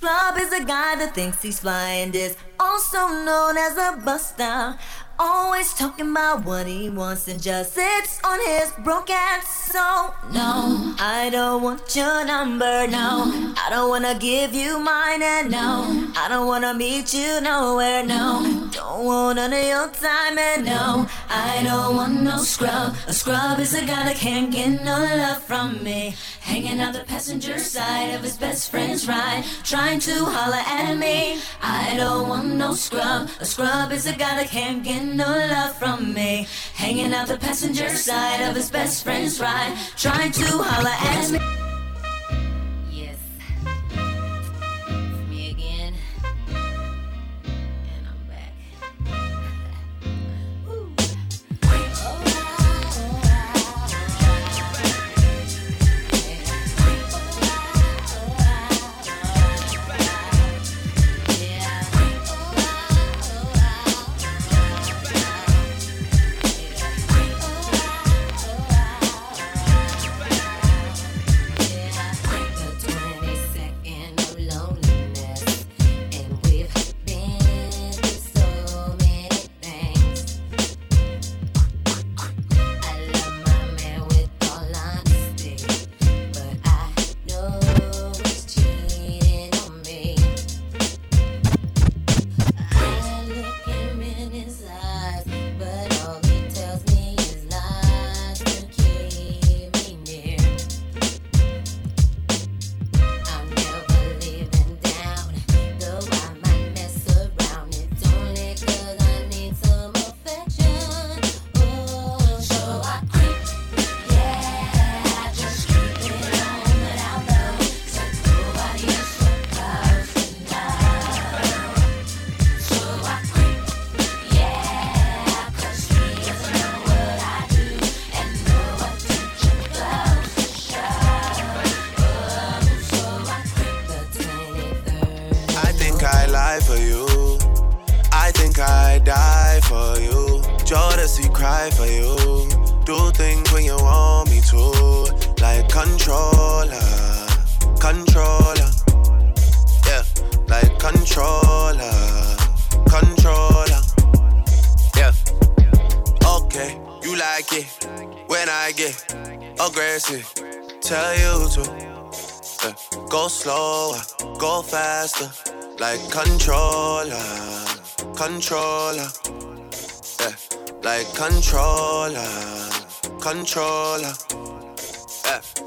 Club is a guy that thinks he's flying is also known as a buster. Always talking about what he wants and just sits on his broke ass. No, I don't want your number, no. I don't wanna give you mine, and no, I don't wanna meet you nowhere, no. Don't want none of your time, and no, I don't want no scrub. A scrub is a guy that can't get no love from me. Hanging out the passenger side of his best friend's ride, trying to holler at me. I don't want no scrub. A scrub is a guy that can't get no love from me. Hanging out the passenger side of his best friend's ride, trying to holler at me. Like controller, controller, yeah, like controller, controller, yeah.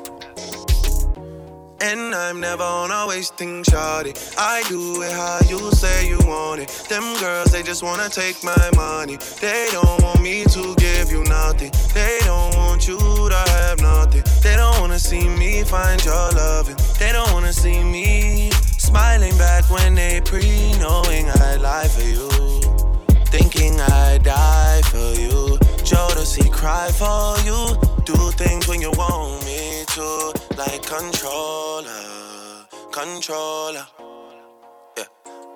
And I'm never on a wasting shawty. I do it how you say you want it. Them girls, they just wanna take my money. They don't want me to give you nothing. They don't want you to have nothing. They don't wanna see me find your loving. They don't wanna see me Smiling back when they pre knowing I'd lie for you. Thinking I'd die for you. Jodeci cry for you. Do things when you want me to. Like controller, controller. Yeah,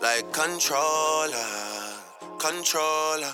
like controller, controller.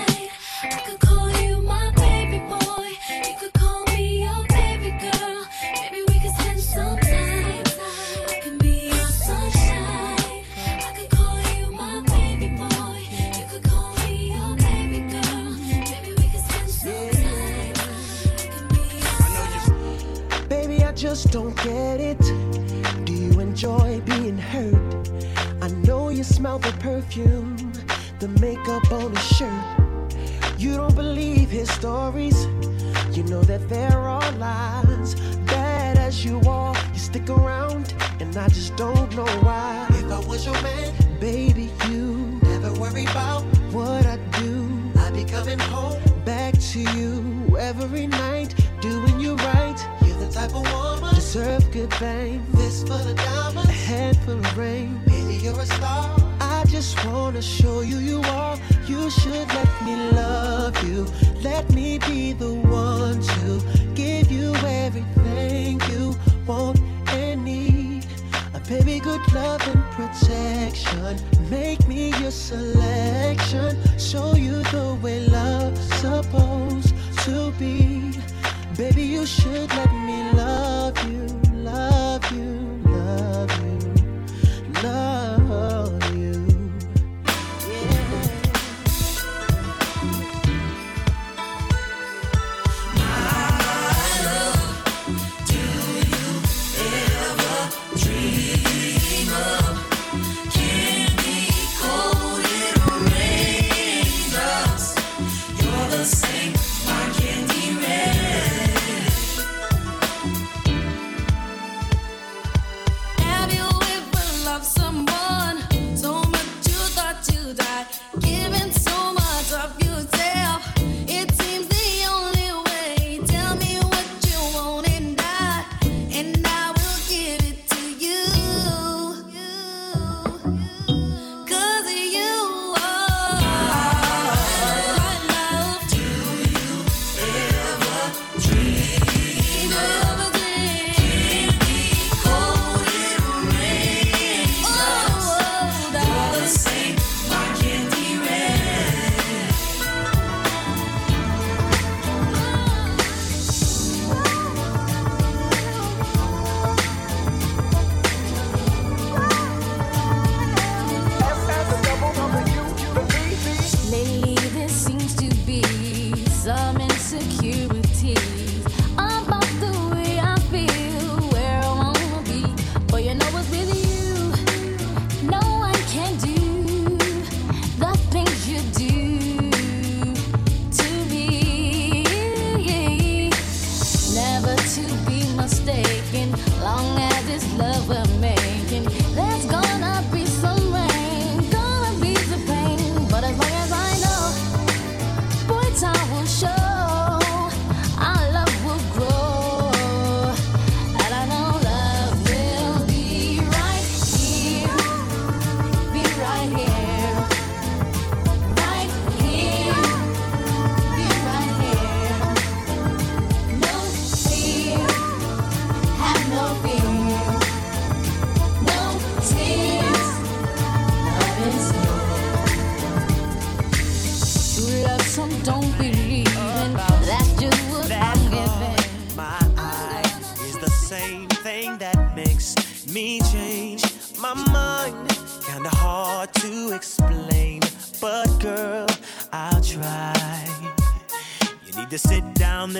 Love and protection. Make me your selection. Show you the way love's supposed to be. Baby, you should let me love you,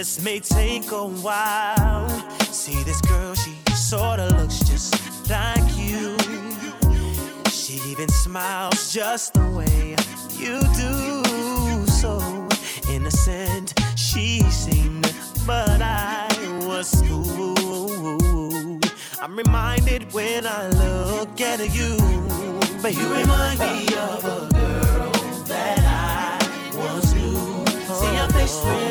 this may take a while. See this girl, she sorta looks just like you. She even smiles just the way you do. So innocent she seemed, but I was fooled. I'm reminded when I look at you, but you remind me of a girl that I once knew. See your face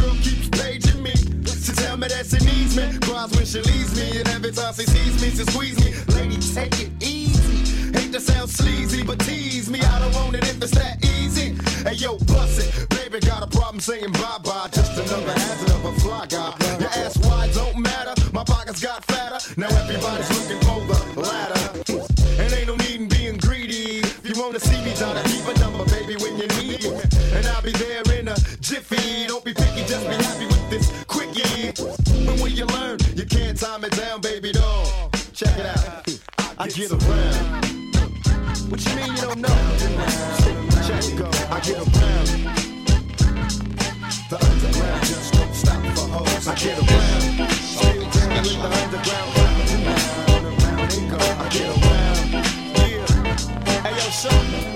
girl keeps paging me to tell me that she needs me. Cries when she leaves me, and every time she sees me, she squeezes me. Lady, take it easy. Hate to sound sleazy, but tease me. I don't want it if it's that easy. Hey yo, bust it, baby. Got a problem saying bye bye. Just another hazard of a fly guy. Your ass wide don't matter. My pockets got fatter. Now everybody's get around. What you mean you don't know? Check go, I get around. The underground just don't stop for hoes. I get around. Still down with the underground. Around and go, I get around. Yeah. Hey yo, son.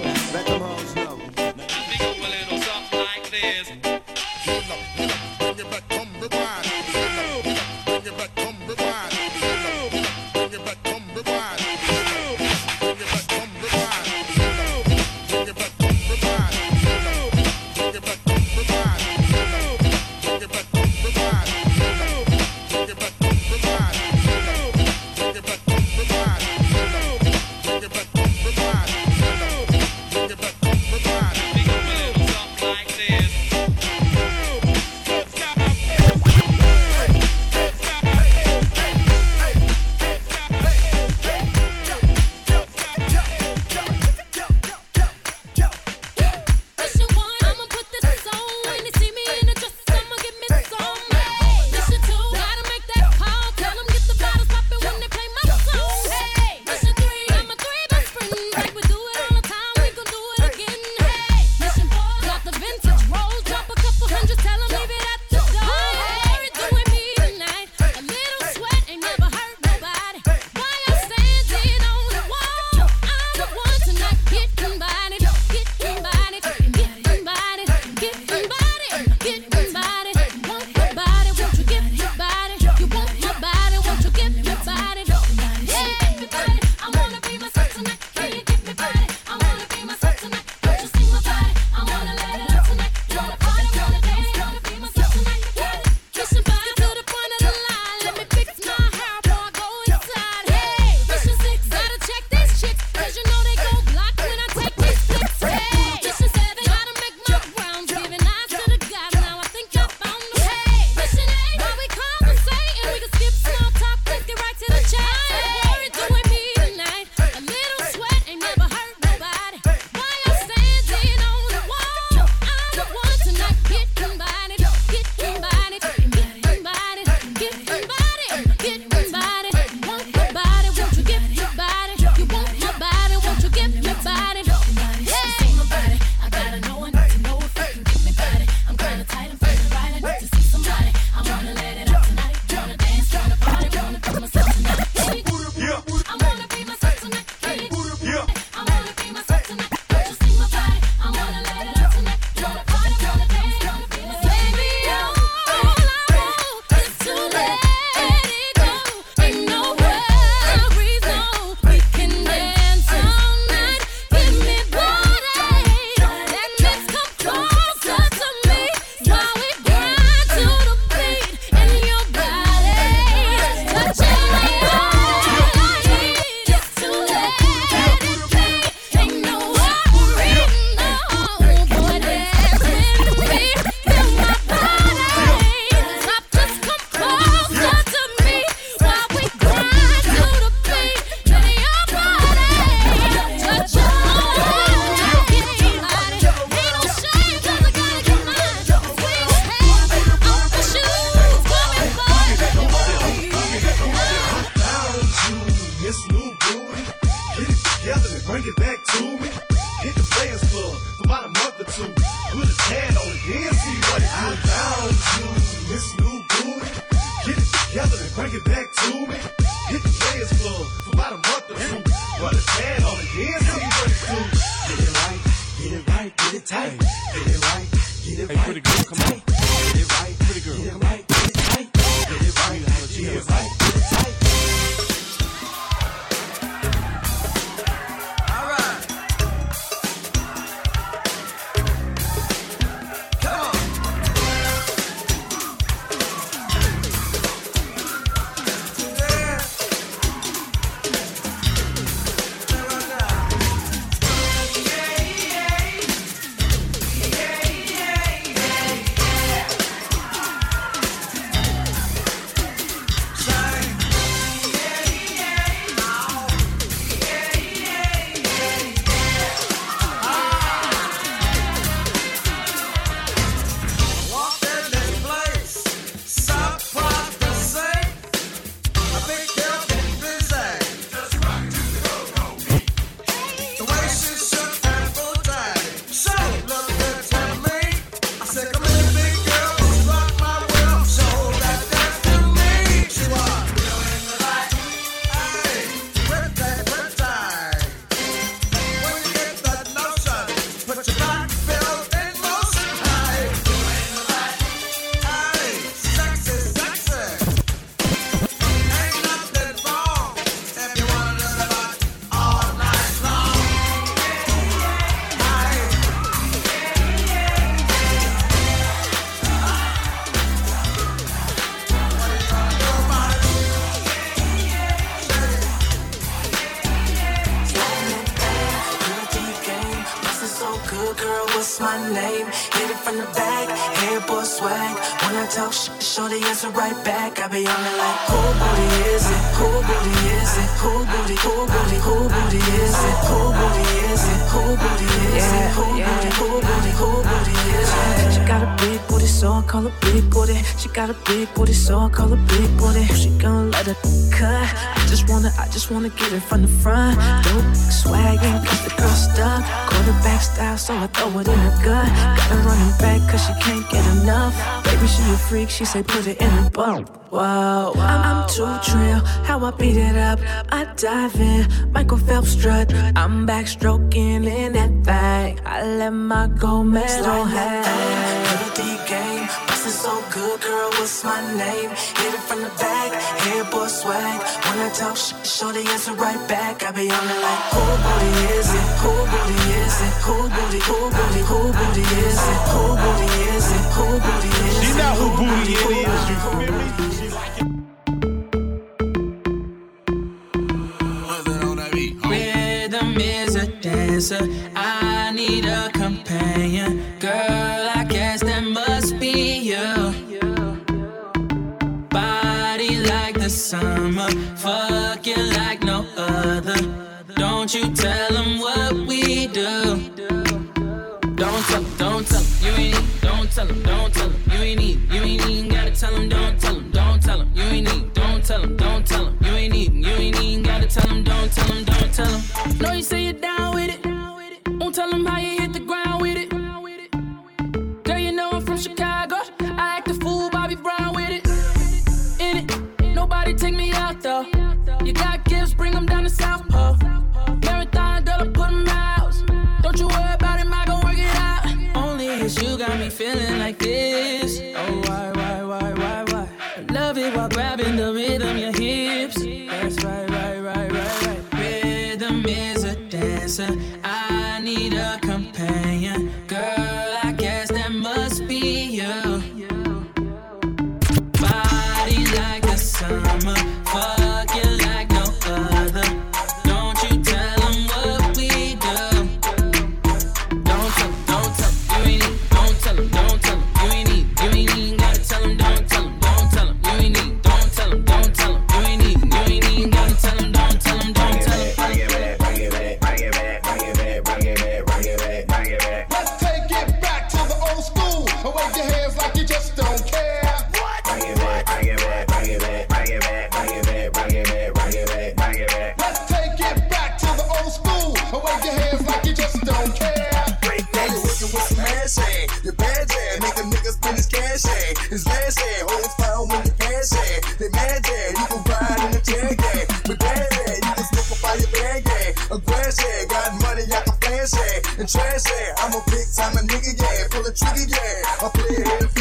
Hey, pretty girl, come from the back, hair boy swag. When I talk shit, shorty answer right back. I be on it like, who booty is it? Who booty is it? Who booty? Who booty? Who booty is it? Who booty is it? Who booty is it? Who booty? Who booty? Who booty is it? She got a big booty, so I call her big booty. She got a big booty, so I call her big booty. She gonna let it cut. I just wanna, I just wanna get it from the front. Dope swaggin', got the girl stuck. Quarterback style, so I throw it in her gut. Got her running back, cause she can't get enough. Baby, she a freak, she say put it in her butt. Whoa, I'm, I'm too trill. How I beat it up, I dive in. Michael Phelps strut. I'm backstroking in that thing. I let my gold medal hang. A big game, bustin' so good, girl. What's my name? Hit it from the back, hair boy swag. When I talk shit, shorty answer right back. I be on it like, who booty is it? Who booty is it? Who booty? Who booty? Who booty is it? Who booty is it? Who booty is it? She know who booty it is, you feel me? Rhythm is a dancer. I need a companion. No other. Don't you tell them what we do. Don't tell don't tell you ain't need, don't tell 'em, don't tell 'em, you ain't need, you ain't even gotta tell 'em, don't tell 'em, don't tell 'em, you ain't need, don't tell 'em, don't tell 'em, you ain't need, you ain't even gotta tell 'em, don't tell 'em, don't tell 'em. Know you say you're down with it, won't tell 'em how you hit trash hand, I'm a big time a nigga yeah. Pull a trigger yeah. I play a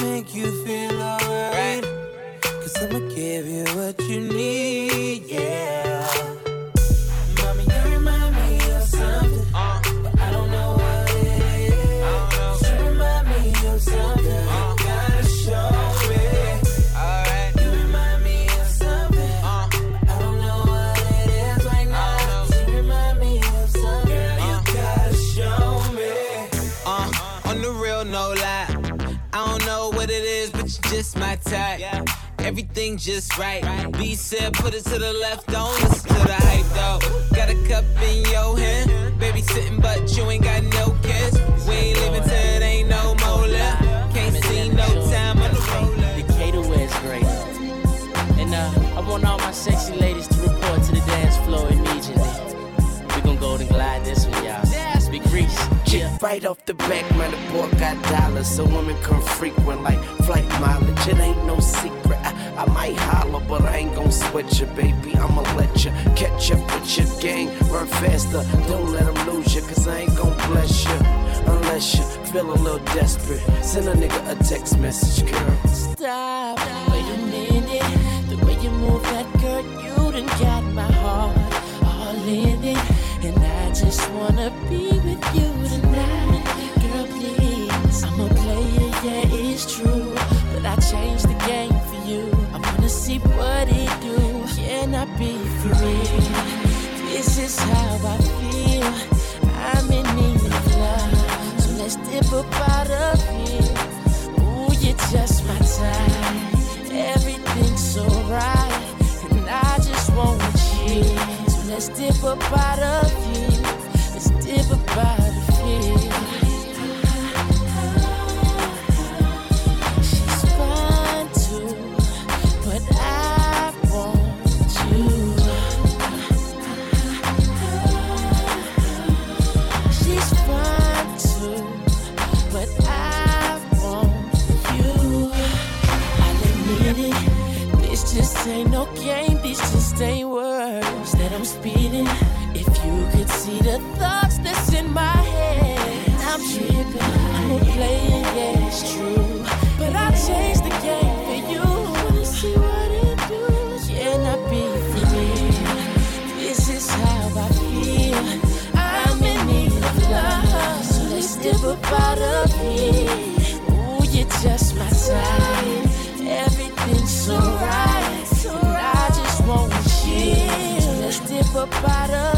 make you feel what it is, but you just my type. Everything just right. B said, put it to the left, don't listen to the hype though. Got a cup in your hand, baby sitting, but you ain't got no kiss. We ain't living till it ain't no more left. Can't see no time on the roller. Decatur wears great. And uh, I want all my sexy ladies to Chick right off the back, man, the Boy got dollars, so women come frequent like flight mileage. It ain't no secret. I, I might holler, but I ain't gon' sweat you, baby. I'ma let you catch up with your gang. Run faster, don't let them lose you, cause I ain't gon' bless you. Unless you feel a little desperate. Send a nigga a text message, girl. Stop. Wait a minute. The way you move that girl, you done got my heart all in it. And I just wanna be with you So let's dip up out of here. Let's dip up out of here. She's fine too, but I want you. She's fine too, but I want you. I'll admit it. This just ain't no game. These just ain't of here. Ooh, you're just my type. Everything's so right. I just want you. Let's dip up out of